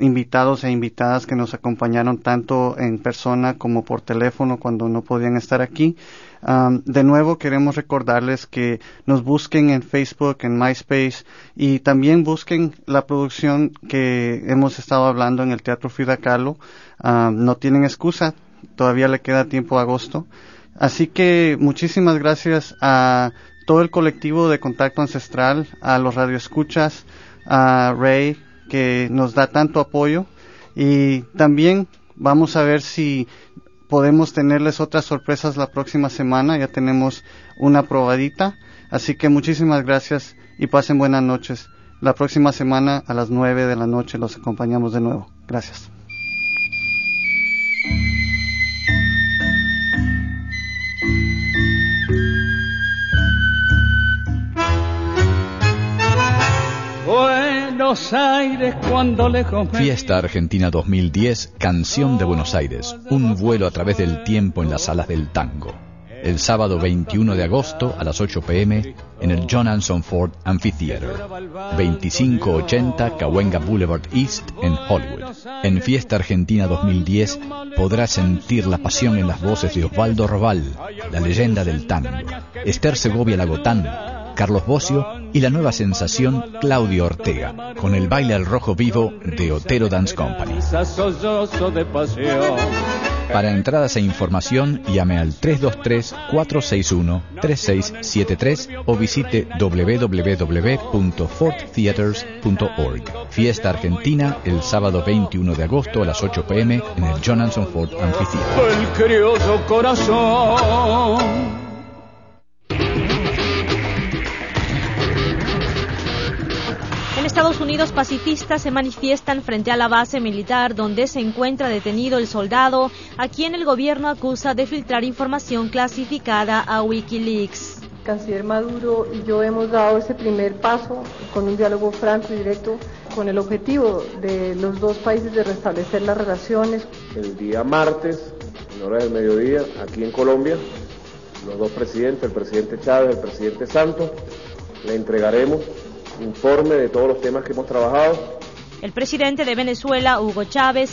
invitados e invitadas que nos acompañaron tanto en persona como por teléfono cuando no podían estar aquí. de nuevo queremos recordarles que nos busquen en Facebook, en MySpace y también busquen la producción que hemos estado hablando en el Teatro Frida no tienen excusa, todavía le queda tiempo a agosto. Así que muchísimas gracias a todo el colectivo de Contacto Ancestral, a los radioescuchas, a Ray, que nos da tanto apoyo y también vamos a ver si podemos tenerles otras sorpresas la próxima semana. Ya tenemos una probadita. Así que muchísimas gracias y pasen buenas noches. La próxima semana a las nueve de la noche los acompañamos de nuevo. Gracias. Cuando Fiesta Argentina 2010, Canción de Buenos Aires, un vuelo a través del tiempo en las salas del tango. El sábado 21 de agosto a las 8 pm en el John Anson Ford Amphitheater, 2580 Cahuenga Boulevard East en Hollywood. En Fiesta Argentina 2010 podrás sentir la pasión en las voces de Osvaldo Robal, la leyenda del tango, Esther Segovia Lagotán, Carlos Bocio y la nueva sensación Claudio Ortega, con el baile al rojo vivo de Otero Dance Company. Para entradas e información, llame al 323-461-3673 o visite www.forttheaters.org. Fiesta Argentina el sábado 21 de agosto a las 8 pm en el Jonathan Ford Amphitheater. El corazón. Estados Unidos, pacifistas se manifiestan frente a la base militar donde se encuentra detenido el soldado a quien el gobierno acusa de filtrar información clasificada a Wikileaks. Canciller Maduro y yo hemos dado ese primer paso con un diálogo franco y directo con el objetivo de los dos países de restablecer las relaciones. El día martes, en hora del mediodía, aquí en Colombia, los dos presidentes, el presidente Chávez y el presidente Santos, le entregaremos informe de todos los temas que hemos trabajado. El presidente de Venezuela, Hugo Chávez,